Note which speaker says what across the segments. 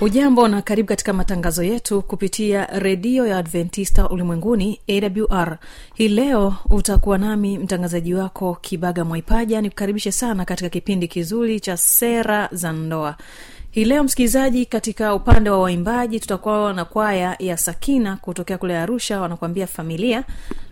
Speaker 1: hujambo na karibu katika matangazo yetu kupitia redio ya adventista ulimwenguni awr hii leo utakuwa nami mtangazaji wako kibaga mwaipaja. Nikukaribishe sana katika kipindi kizuri cha sera za ndoa. Hii leo msikilizaji katika upande wa waimbaji tutakuwa na kwaya ya sakina kutokea kule arusha wanakuambia familia.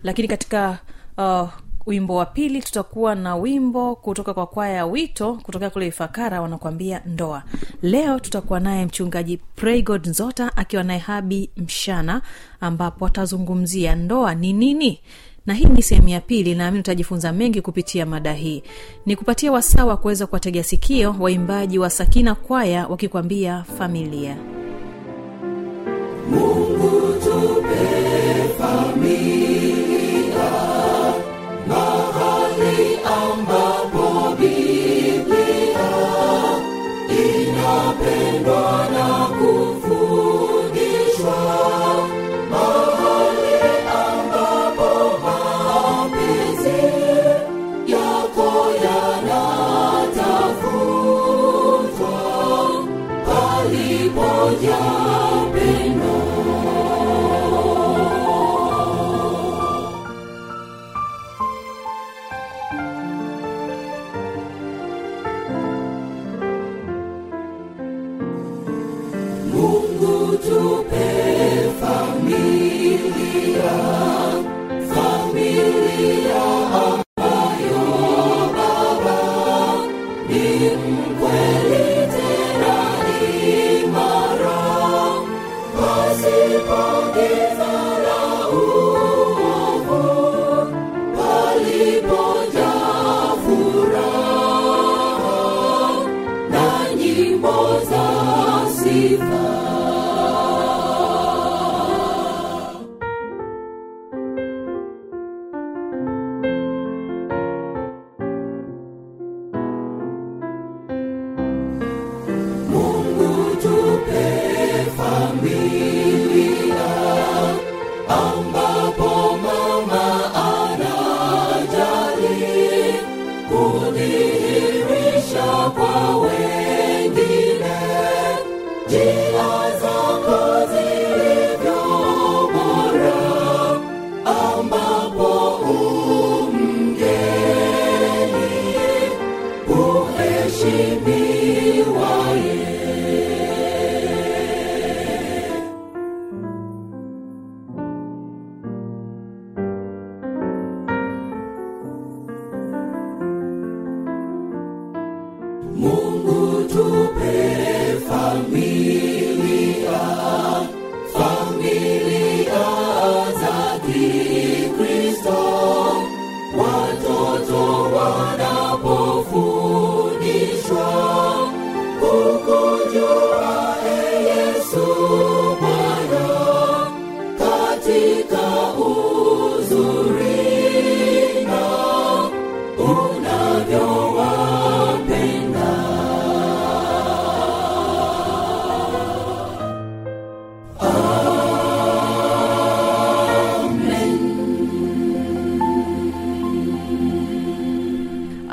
Speaker 1: Lakini katika uh, wimbo wa pili tutakuwa na wimbo kutoka kwa kwaya ya wito kutokea kule ifakara wanakuambia ndoa. Leo tutakuwa naye mchungaji praygod nzota akiwa naye habi mshana ambapo atazungumzia ndoa ni nini. Na hii ni sehemu ya pili naamini utajifunza mengi kupitia mada hii. Ni kupatia wasaa wa kuweza kuwategea sikio waimbaji wa sakina kwaya wakikwambia familia.
Speaker 2: Mungu tupe familia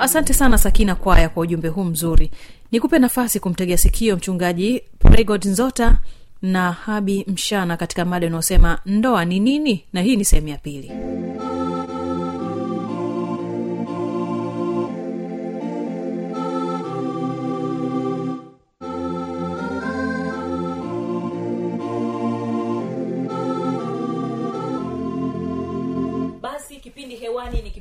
Speaker 1: asante sana sakina kwaya kwa ujumbe huu mzuri. Nikupe nafasi kumtegea sikio mchungaji pregod nzota na habi mshana katika mada unaosema ndoa ni nini? na hii ni sehemu ya pili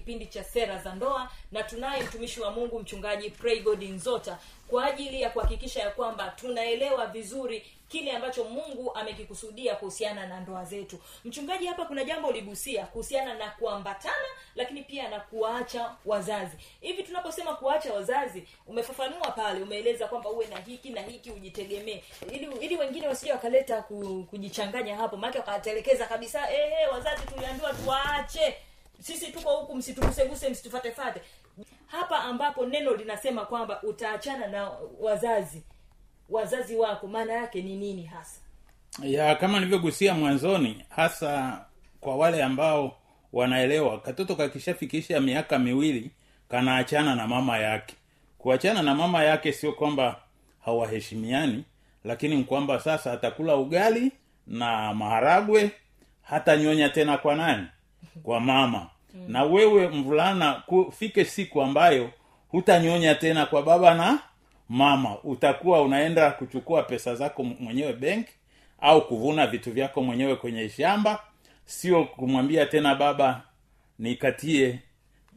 Speaker 3: kipindi cha sera za ndoa na tunaye mtumishi wa mungu mchungaji praygod nzota kwa ajili ya kuhakikisha ya kwamba tunaelewa vizuri kile ambacho mungu amekikusudia kuhusiana na ndoa zetu. Mchungaji hapa kuna jambo uligusia kuhusiana na kuambatana lakini pia na kuwaacha wazazi. Hivi tunaposema kuwaacha wazazi umefafanua pale umeeleza kwamba uwe na hiki na hiki ujitegemee. Ili ili wengine wasije wakaleta ku, kujichanganya hapo maake wakatelekeza kabisa eh, wazazi tuliambiwa tuwaache sisi tuko huku msituguseguse msitufatefate hapa ambapo neno linasema kwamba utaachana na wazazi wazazi wako maana yake ni nini hasa?
Speaker 4: Ya kama nilivyogusia mwanzoni hasa kwa wale ambao wanaelewa katoto kakishafikisha miaka miwili kanaachana na mama yake. Kuachana na mama yake sio kwamba hawaheshimiani lakini ni kwamba sasa atakula ugali na maharagwe hata nyonya tena kwa nani kwa mama. Na wewe mvulana kufike siku ambayo hutanyonya tena kwa baba na mama. Utakuwa unaenda kuchukua pesa zako mwenyewe benki au kuvuna vitu vyako mwenyewe kwenye shamba. Sio kumwambia tena baba nikatie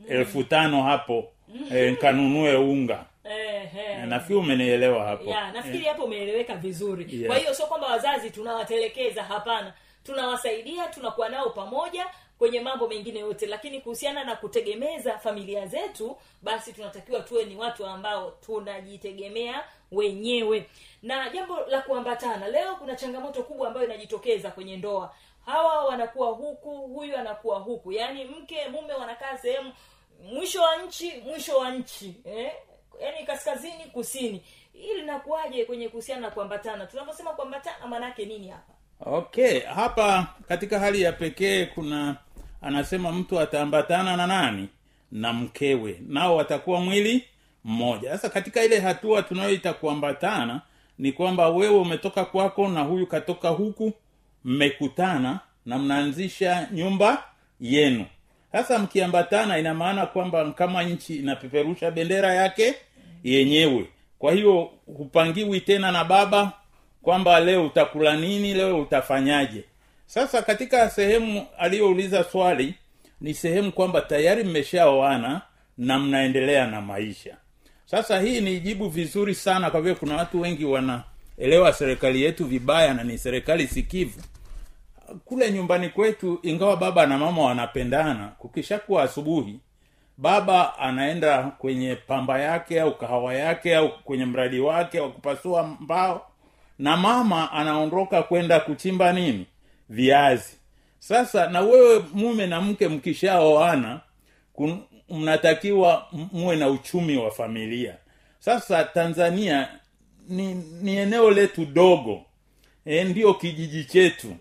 Speaker 4: elfu tano hapo e, nkanunue unga.
Speaker 3: Ehe.
Speaker 4: nafikiri umenielewa hapo.
Speaker 3: Ya nafikiri hapo umeeleweka vizuri.
Speaker 4: Yeah.
Speaker 3: kwa hiyo sio kwamba wazazi tunawatelekeza hapana. Tunawasaidia tunakuwa nao pamoja kwenye mambo mengine yote. Lakini kuhusiana na kutegemeza familia zetu basi tunatakiwa tuwe ni watu ambao tunajitegemea wenyewe. Na jambo la kuambatana leo kuna changamoto kubwa ambayo inajitokeza kwenye ndoa. Hawa wanakuwa huku huyu anakuwa huku. Yaani mke mume wanakaa sehemu mwisho wa nchi mwisho wa nchi eh? yaani kaskazini kusini. Ili linakuwaje kwenye kuhusiana na kuambatana? Tunaposema kuambatana maanaake nini hapa?
Speaker 4: Okay hapa katika hali ya pekee kuna anasema mtu ataambatana na nani? Na mkewe. Nao watakuwa mwili mmoja. Sasa katika ile hatua tunayoita kuambatana ni kwamba wewe umetoka kwako na huyu katoka huku mmekutana na mnaanzisha nyumba yenu. Sasa mkiambatana ina maana kwamba kama nchi inapeperusha bendera yake yenyewe. Kwa hiyo hupangiwi tena na baba kwamba leo utakula nini leo utafanyaje sasa katika sehemu aliyouliza swali ni sehemu kwamba tayari mmeshaoana na mnaendelea na maisha. Sasa hii ni jibu vizuri sana kwa vile kuna watu wengi wanaelewa serikali yetu vibaya na ni serikali sikivu. Kule nyumbani kwetu ingawa baba na mama wanapendana kukishakuwa asubuhi baba anaenda kwenye pamba yake au kahawa yake au kwenye mradi wake wa kupasua mbao na mama anaondoka kwenda kuchimba nini viazi. Sasa na wewe mume na mke mkishaoana mnatakiwa muwe na uchumi wa familia. Sasa tanzania ni, ni eneo letu dogo. E, ndio kijiji chetu.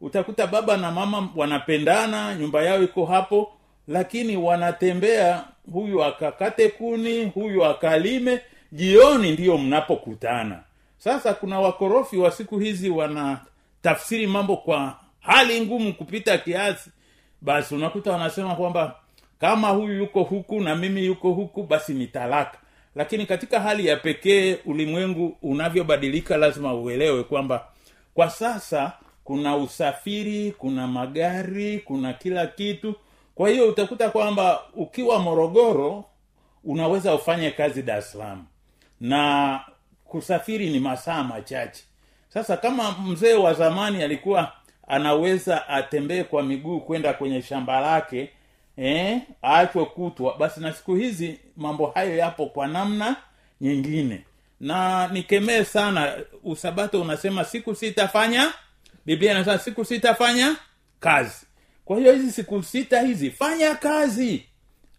Speaker 4: Utakuta baba na mama wanapendana nyumba yao iko hapo lakini wanatembea huyu akakate kuni huyu akalime jioni ndiyo mnapokutana. Sasa kuna wakorofi wa siku hizi wanatafsiri mambo kwa hali ngumu kupita kiasi basi unakuta wanasema kwamba kama huyu yuko huku na mimi yuko huku basi ni talaka. Lakini katika hali ya pekee ulimwengu unavyobadilika lazima uelewe kwamba kwa sasa kuna usafiri kuna magari kuna kila kitu. Kwa hiyo utakuta kwamba ukiwa morogoro unaweza ufanye kazi dar salaam. Na kusafiri ni masaa machache sasa kama mzee wa zamani alikuwa anaweza atembee kwa miguu kwenda kwenye shamba lake eh, aachwe kutwa basi na siku hizi mambo hayo yapo kwa namna nyingine. Na nikemee sana usabato unasema siku sitafanya biblia inasema siku sitafanya kazi. Kwa hiyo hizi siku sita hizi fanya kazi.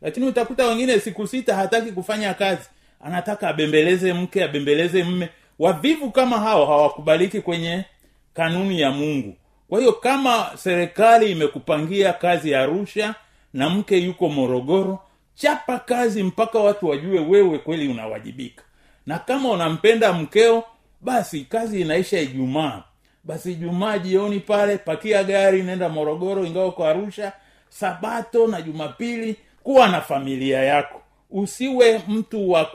Speaker 4: Lakini utakuta wengine siku sita hataki kufanya kazi. Anataka abembeleze mke abembeleze mme wavivu kama hao hawakubaliki kwenye kanuni ya mungu. Kwa hiyo kama serikali imekupangia kazi ya arusha na mke yuko morogoro chapa kazi mpaka watu wajue wewe kweli unawajibika. Na kama unampenda mkeo basi kazi inaisha ijumaa. Basi jumaa jioni pale pakia gari nenda morogoro ingawa uko arusha sabato na jumapili kuwa na familia yako. Usiwe mtu wa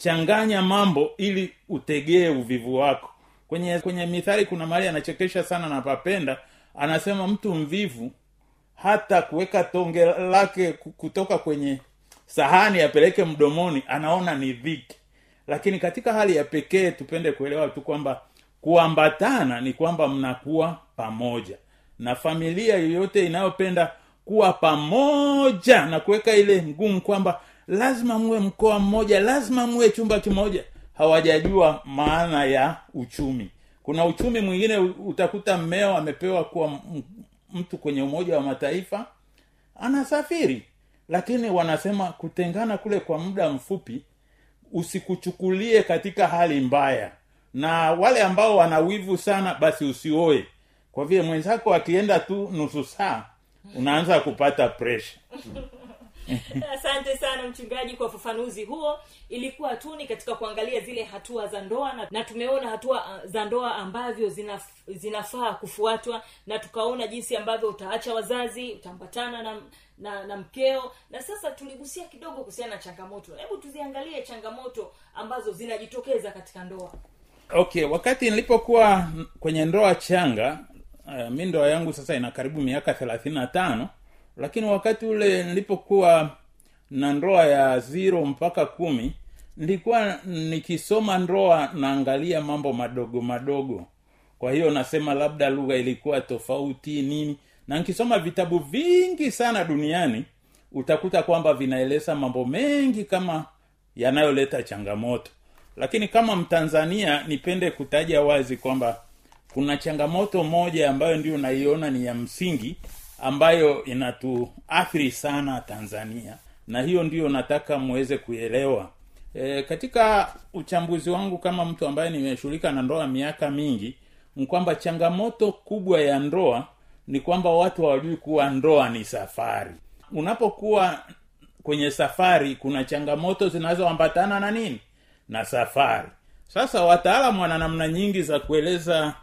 Speaker 4: kuchanganya mambo ili utegee uvivu wako. Kwenye kwenye mithali kuna mahali anachekesha sana na papenda anasema mtu mvivu hata kuweka tonge lake kutoka kwenye sahani apeleke mdomoni anaona ni dhiki. Lakini katika hali ya pekee tupende kuelewa tu kwamba kuambatana ni kwamba mnakuwa pamoja. Na familia yoyote inayopenda kuwa pamoja na kuweka ile ngumu kwamba lazima muwe mkoa mmoja lazima muwe chumba kimoja. Hawajajua maana ya uchumi. Kuna uchumi mwingine utakuta mmeo amepewa kuwa mtu kwenye umoja wa mataifa anasafiri. Lakini wanasema kutengana kule kwa muda mfupi usikuchukulie katika hali mbaya. Na wale ambao wana wivu sana basi usioe. Kwa vile mwenzako akienda tu nusu saa unaanza kupata presha
Speaker 3: asante sana mchungaji kwa ufafanuzi huo. Ilikuwa tu ni katika kuangalia zile hatua za ndoa na, na tumeona hatua uh, za ndoa ambavyo zinaf, zinafaa kufuatwa na tukaona jinsi ambavyo utaacha wazazi utaambatana na na, na mkeo. Na sasa tuligusia kidogo kuhusiana na changamoto. Hebu tuziangalie changamoto ambazo zinajitokeza katika ndoa.
Speaker 4: Okay wakati nilipokuwa kwenye ndoa changa uh, mi ndoa yangu sasa ina karibu miaka thelathini na tano lakini wakati ule nilipokuwa na ndoa ya ziro mpaka kumi nilikuwa nikisoma ndoa naangalia mambo madogo madogo. Kwa hiyo nasema labda lugha ilikuwa tofauti nini. Na nikisoma vitabu vingi sana duniani utakuta kwamba vinaeleza mambo mengi kama yanayoleta changamoto. Lakini kama mtanzania nipende kutaja wazi kwamba kuna changamoto moja ambayo ndio naiona ni ya msingi ambayo inatuathiri sana tanzania na hiyo ndiyo nataka muweze kuelewa e, katika uchambuzi wangu kama mtu ambaye nimeshughulika na ndoa miaka mingi ni kwamba changamoto kubwa ya ndoa ni kwamba watu hawajui kuwa ndoa ni safari. Unapokuwa kwenye safari kuna changamoto zinazoambatana na nini? Na safari. Sasa wataalamu wana namna nyingi za kueleza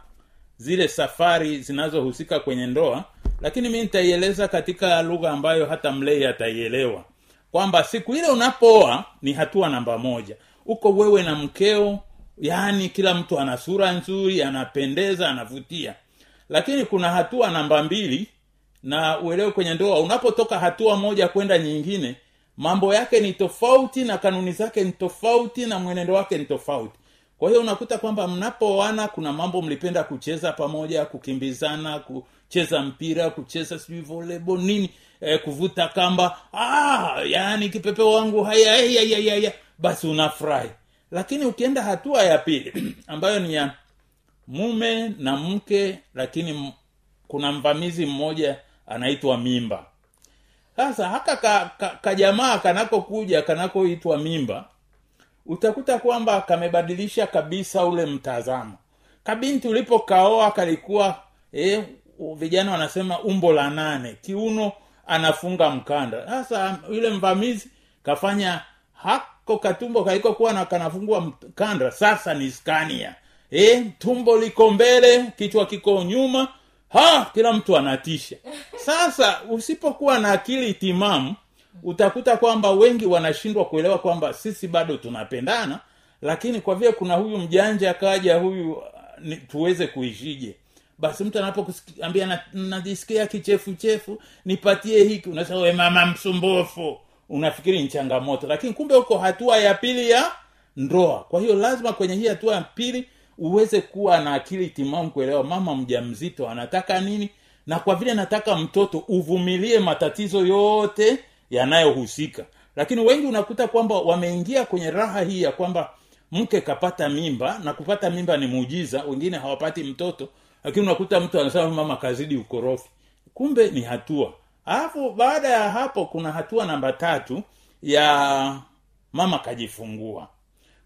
Speaker 4: zile safari zinazohusika kwenye ndoa lakini mi nitaieleza katika lugha ambayo hata mlei ataielewa. Kwamba siku ile unapooa ni hatua namba moja. Uko wewe na mkeo yaani kila mtu ana sura nzuri anapendeza anavutia. Lakini kuna hatua namba mbili na uelewe kwenye ndoa. Unapotoka hatua moja kwenda nyingine mambo yake ni tofauti na kanuni zake ni tofauti na mwenendo wake ni tofauti. Kwa hiyo unakuta kwamba mnapooana kuna mambo mlipenda kucheza pamoja kukimbizana kucheza mpira kucheza sijui volebo nini eh, kuvuta kamba. Ah, yaani kipepeo wangu haya haya haya haya basi unafurahi. Lakini ukienda hatua ya pili ambayo ni ya mume na mke lakini kuna mvamizi mmoja anaitwa mimba. Sasa haka kajamaa ka, ka jamaa kanakokuja kanakoitwa mimba utakuta kwamba kamebadilisha kabisa ule mtazamo. Kabinti ulipokaoa kalikuwa eh, vijana wanasema umbo la nane kiuno anafunga mkanda. Sasa yule mvamizi kafanya hako katumbo kalikokuwa na kanafungua mkanda sasa ni skania. E, tumbo liko mbele kichwa kiko nyuma. Ha kila mtu anatisha. Sasa usipokuwa na akili timamu utakuta kwamba wengi wanashindwa kuelewa kwamba sisi bado tunapendana lakini kwa vile kuna huyu mjanja akaja huyu ni, tuweze kuishije basi mtu anapokuambia na- najisikia kichefuchefu nipatie hiki. Unasema we mama msumbufu. Unafikiri ni changamoto. Lakini kumbe uko hatua ya pili ya ndoa. Kwa hiyo lazima kwenye hii hatua ya pili uweze kuwa na akili timamu kuelewa mama mjamzito anataka nini na kwa vile nataka mtoto uvumilie matatizo yote yanayohusika. Lakini wengi unakuta kwamba wameingia kwenye raha hii ya kwamba mke kapata mimba na kupata mimba ni muujiza wengine hawapati mtoto lakini unakuta mtu anasema mama kazidi ukorofi. Kumbe ni hatua. Alafu baada ya hapo kuna hatua namba tatu ya mama kajifungua.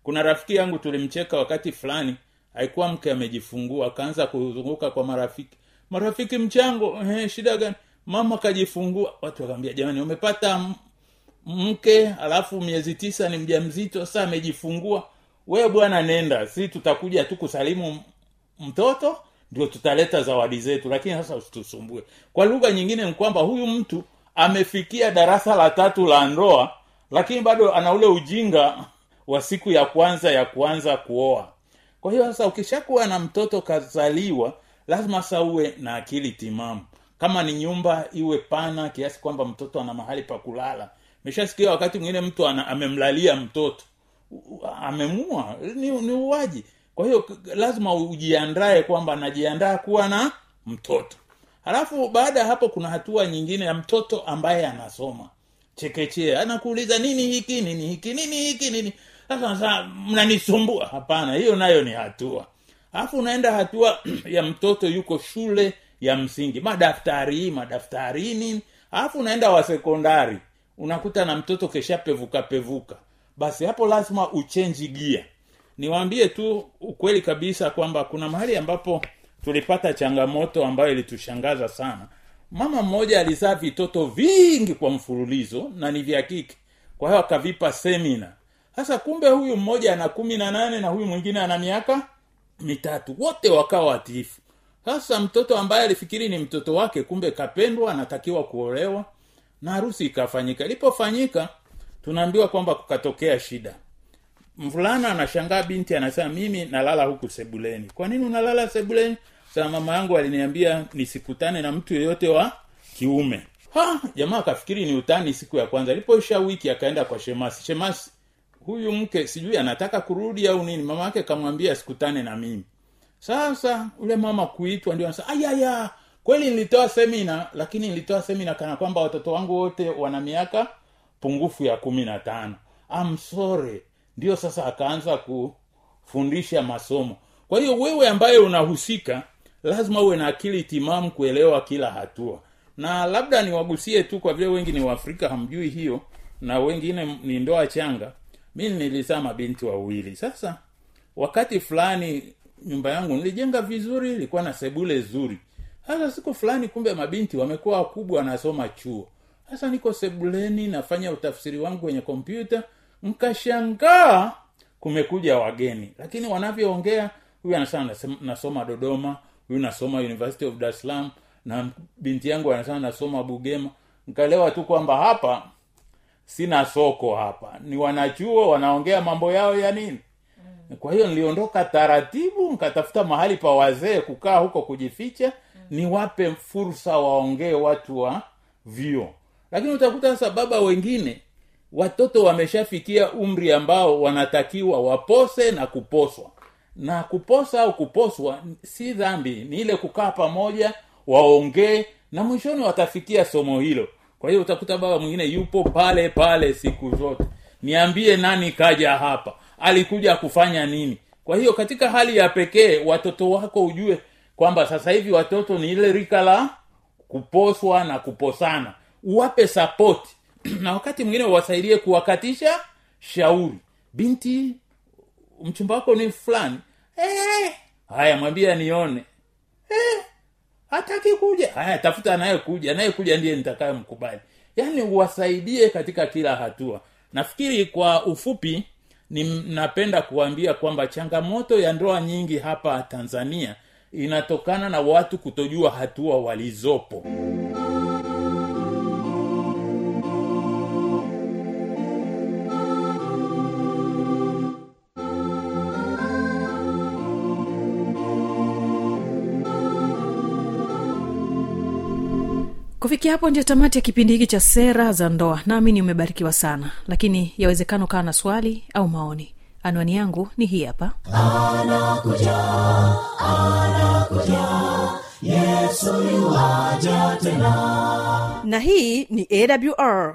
Speaker 4: Kuna rafiki yangu tulimcheka wakati fulani alikuwa mke amejifungua akaanza kuzunguka kwa marafiki. Marafiki mchango eh, shida gani? Mama kajifungua. Watu wakaambia jamani umepata mke alafu miezi tisa ni mjamzito sasa amejifungua. We bwana nenda si tutakuja tu kusalimu mtoto ndio tutaleta zawadi zetu lakini sasa usitusumbue. Kwa lugha nyingine ni kwamba huyu mtu amefikia darasa la tatu la ndoa lakini bado ana ule ujinga wa siku ya kwanza ya kuanza kuoa. Kwa hiyo sasa ukishakuwa na mtoto kazaliwa lazima sasa uwe na akili timamu. Kama ni nyumba iwe pana kiasi kwamba mtoto ana mahali pa kulala. Meshasikia wakati mwingine mtu ana, amemlalia mtoto. Amemua ni, ni uwaji kwa hiyo lazima ujiandae kwamba najiandaa kuwa na mtoto. Halafu baada ya hapo kuna hatua nyingine ya mtoto ambaye anasoma. Chekechea anakuuliza nini hiki nini hiki nini hiki nini? Sasa mnanisumbua? Hapana hiyo nayo ni hatua. Alafu unaenda hatua ya mtoto yuko shule ya msingi. Madaftari madaftari nini alafu unaenda wa sekondari. Unakuta na mtoto keshapevuka pevuka basi hapo lazima uchenji gia niwaambie tu ukweli kabisa kwamba kuna mahali ambapo tulipata changamoto ambayo ilitushangaza sana. Mama mmoja alizaa vitoto vingi kwa mfululizo na ni vya kike. Kwa hiyo akavipa semina. Sasa kumbe huyu mmoja ana kumi na nane na huyu mwingine ana miaka mitatu. Wote wakawa watiifu. Sasa mtoto ambaye alifikiri ni mtoto wake kumbe kapendwa anatakiwa kuolewa na harusi ikafanyika. Ilipofanyika tunaambiwa kwamba kukatokea shida mvulana anashangaa binti anasema mimi nalala huku sebuleni. Kwa nini unalala sebuleni? Sasa mama yangu aliniambia nisikutane na mtu yeyote wa kiume. Ha jamaa akafikiri ni utani siku ya kwanza. Ilipoisha wiki akaenda kwa shemasi. Shemasi huyu mke sijui anataka kurudi au nini? Mama yake kamwambia sikutane na mimi. Sasa ule mama kuitwa ndio anasema ayaya kweli nilitoa semina lakini nilitoa semina kana kwamba watoto wangu wote wana miaka pungufu ya kumi na tano. Amsore ndio sasa akaanza kufundisha masomo. Kwa hiyo wewe ambaye unahusika lazima uwe na akili timamu kuelewa kila hatua. Na labda niwagusie tu kwa vile wengi ni waafrika hamjui hiyo na wengine ni ndoa changa. Mi nilizaa mabinti wawili. Sasa wakati fulani nyumba yangu nilijenga vizuri ilikuwa na sebule zuri. Sasa siku fulani kumbe mabinti wamekuwa wakubwa wanasoma chuo. Sasa niko sebuleni nafanya utafsiri wangu kwenye kompyuta nkashangaa kumekuja wageni. Lakini wanavyoongea huyu anasema nasema- nasoma dodoma huyu nasoma university of dar es salaam na binti yangu anasema nasoma bugema. Nkaelewa tu kwamba hapa sina soko hapa. Ni wanachuo wanaongea mambo yao ya nini. Kwa hiyo niliondoka taratibu nkatafuta mahali pa wazee kukaa huko kujificha niwape fursa waongee watu wa vyo lakini utakuta sasa baba wengine watoto wameshafikia umri ambao wanatakiwa wapose na kuposwa. Na kuposa au kuposwa si dhambi ni ile kukaa pamoja waongee na mwishoni watafikia somo hilo. Kwa hiyo utakuta baba mwingine yupo pale pale siku zote. Niambie nani kaja hapa? Alikuja kufanya nini? Kwa hiyo katika hali ya pekee watoto wako ujue kwamba sasa hivi watoto ni ile rika la kuposwa na kuposana. Uwape sapoti na wakati mwingine wasaidie kuwakatisha shauri. Binti mchumba wako ni fulani. Eh, haya mwambie nione eh, hataki kuja. Haya tafuta anayekuja. Anayekuja ndiye nitakayemkubali. Yaani uwasaidie katika kila hatua. Nafikiri kwa ufupi ni napenda kuambia kwamba changamoto ya ndoa nyingi hapa tanzania inatokana na watu kutojua hatua walizopo
Speaker 1: kufikia hapo ndio tamati ya kipindi hiki cha sera za ndoa. Naamini umebarikiwa sana lakini yawezekana ukawa na swali au maoni. Anwani yangu ni hii hapa. Na hii ni awr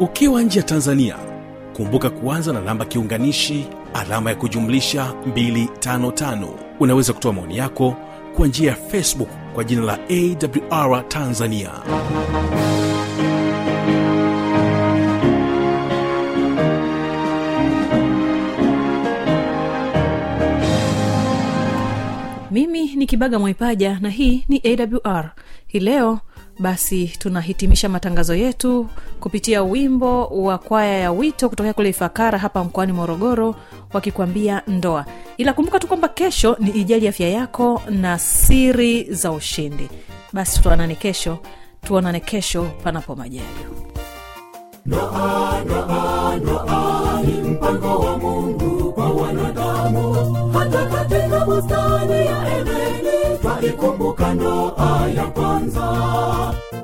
Speaker 5: ukiwa nje ya tanzania kumbuka kuanza na namba kiunganishi alama ya kujumlisha 255 unaweza kutoa maoni yako kwa njia ya facebook kwa jina la awr tanzania.
Speaker 1: Mimi ni kibaga mwaipaja na hii ni awr hii leo basi tunahitimisha matangazo yetu kupitia wimbo wa kwaya ya wito kutokea kule ifakara hapa mkoani morogoro wakikwambia ndoa. Ila kumbuka tu kwamba kesho ni ijali afya yako na siri za ushindi. Basi tuonane kesho tuonane kesho panapo majaliwa
Speaker 6: ni mpango wa Mungu twaikumbuka aya ya kwanza.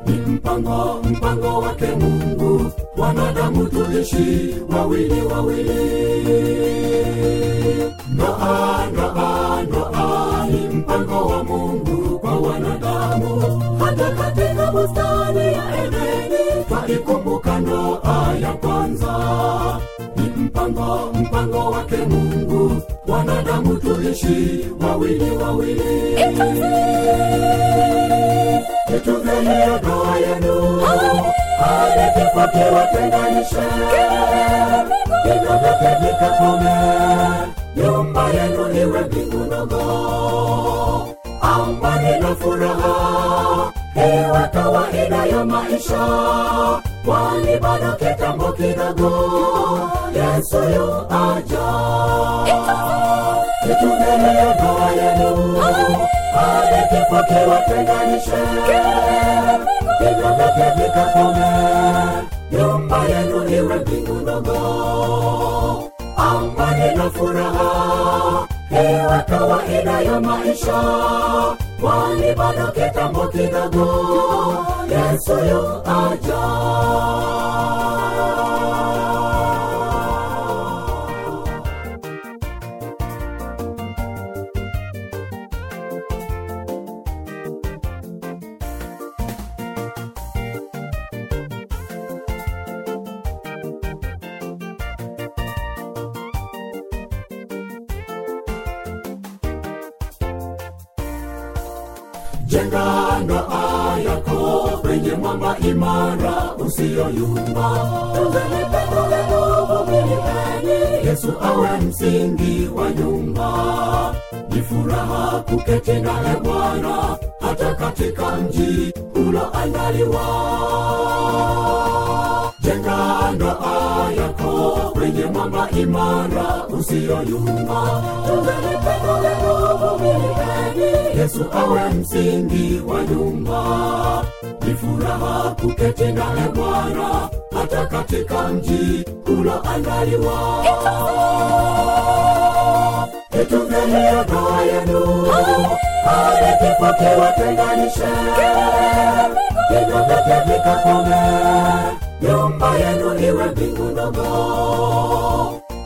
Speaker 6: Ni mpango, mpango wake Mungu, wanadamu tuishi wawili wawili. Ndoa, ndoa, ndoa ni mpango wa Mungu kwa wanadamu. Hata katika bustani ya Edeni twaikumbuka ndoa ya kwanza. Ni mpango, mpango wake Mungu, wanadamu tuishi wawili. Wawili. Itunze doa yenu, hadi kifo kiwatenganishe. Hivyo vyote vikakome, nyumba yenu iwe mbingunogo, amani na furaha. Iwe kawaida ya maisha. Kwani bado kitambo kidogo. Yesu yu aja itungeliyo ndoa yenu hadi kifo kiwatenganishe hivyo vyake vikakome nyumba yenu iwe mbingu ndogo amani na furaha iwe kawaida ya maisha Wali bado kitambo kidogo yesu yu aja mwamba imara usiyoyumba. Lenu vumilieni yesu awe msingi wa nyumba. Ni furaha kuketi naye bwana hata katika mji uloandaliwa. Jenga ndoa yako kwenye mwamba imara usiyoyumba. Pendo lenu vumilieni yesu awe msingi wa nyumba ni furaha kuketi naye bwana hata katika mji uloandaliwa hiyo ndoa yenu hadi kifo kiwatenganishe hivyo vikakome nyumba yenu iwe mbingu ndogo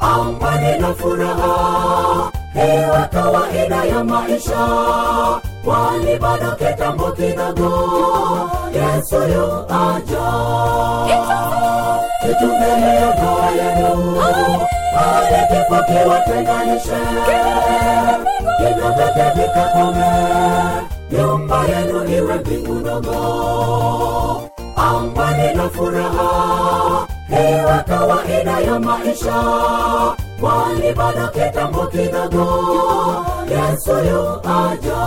Speaker 6: amani na furaha iwe kawaida ya maisha kwani bado kitambo kidogo yesu yu aja. Hiyo ndoa yenu hadi kifo vikakome nyumba yenu iwe mbingu ndogo ambani na furaha iwe kawaida ya maisha kwani bado kitambo kidogo yesu yu aja.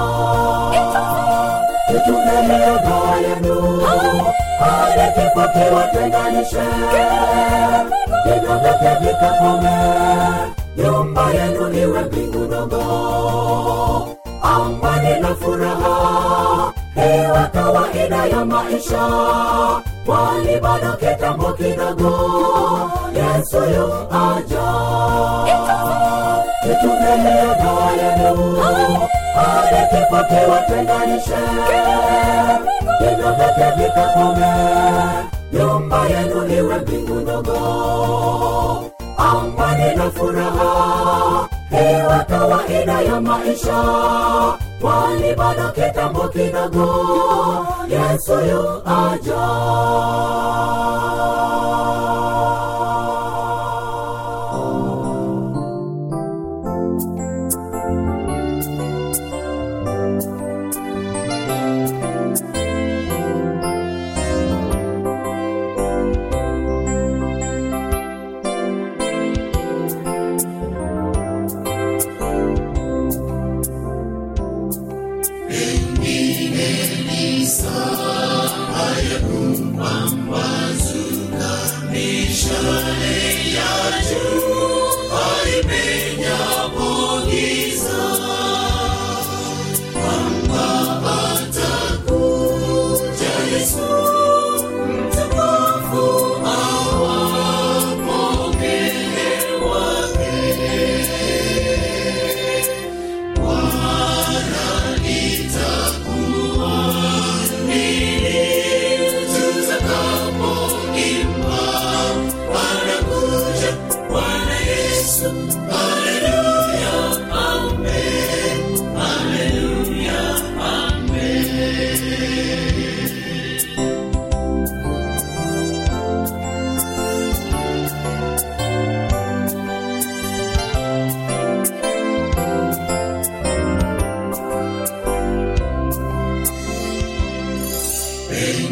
Speaker 6: Itunze hiyo ndoa yenu hivyo vikakome nyumba yenu iwe mbingu ndogo. Amani na furaha iwe kawaida ya maisha kwani bado kitambo kidogo yesu yu aja. Itunze dawa yenu hadi kifo kiwatenganishe hivyo vyote vikakome nyumba yenu iwe mbingu ndogo. Amani na furaha iwe kawaida ya maisha kwani bado kitambo kidogo yesu yu aja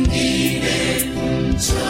Speaker 2: ndị na-ekwu ncha